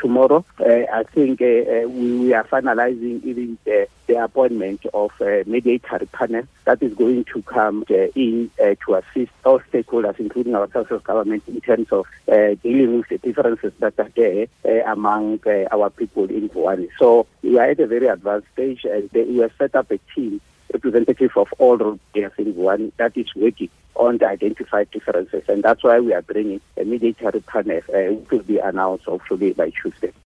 tomorrow. Uh, I think uh, uh, we, we, are finalizing even the, the appointment of a mediatory panel that is going to come in to assist all stakeholders, including ourselves as government, in terms of dealing with the differences that are there among our people in Vuwani. So we are at a very advanced stage, and we have set up a team representative of all road players in that is working on the identified differences. And that's why we are bringing a mediatory panel, uh, which will be announced hopefully by Tuesday.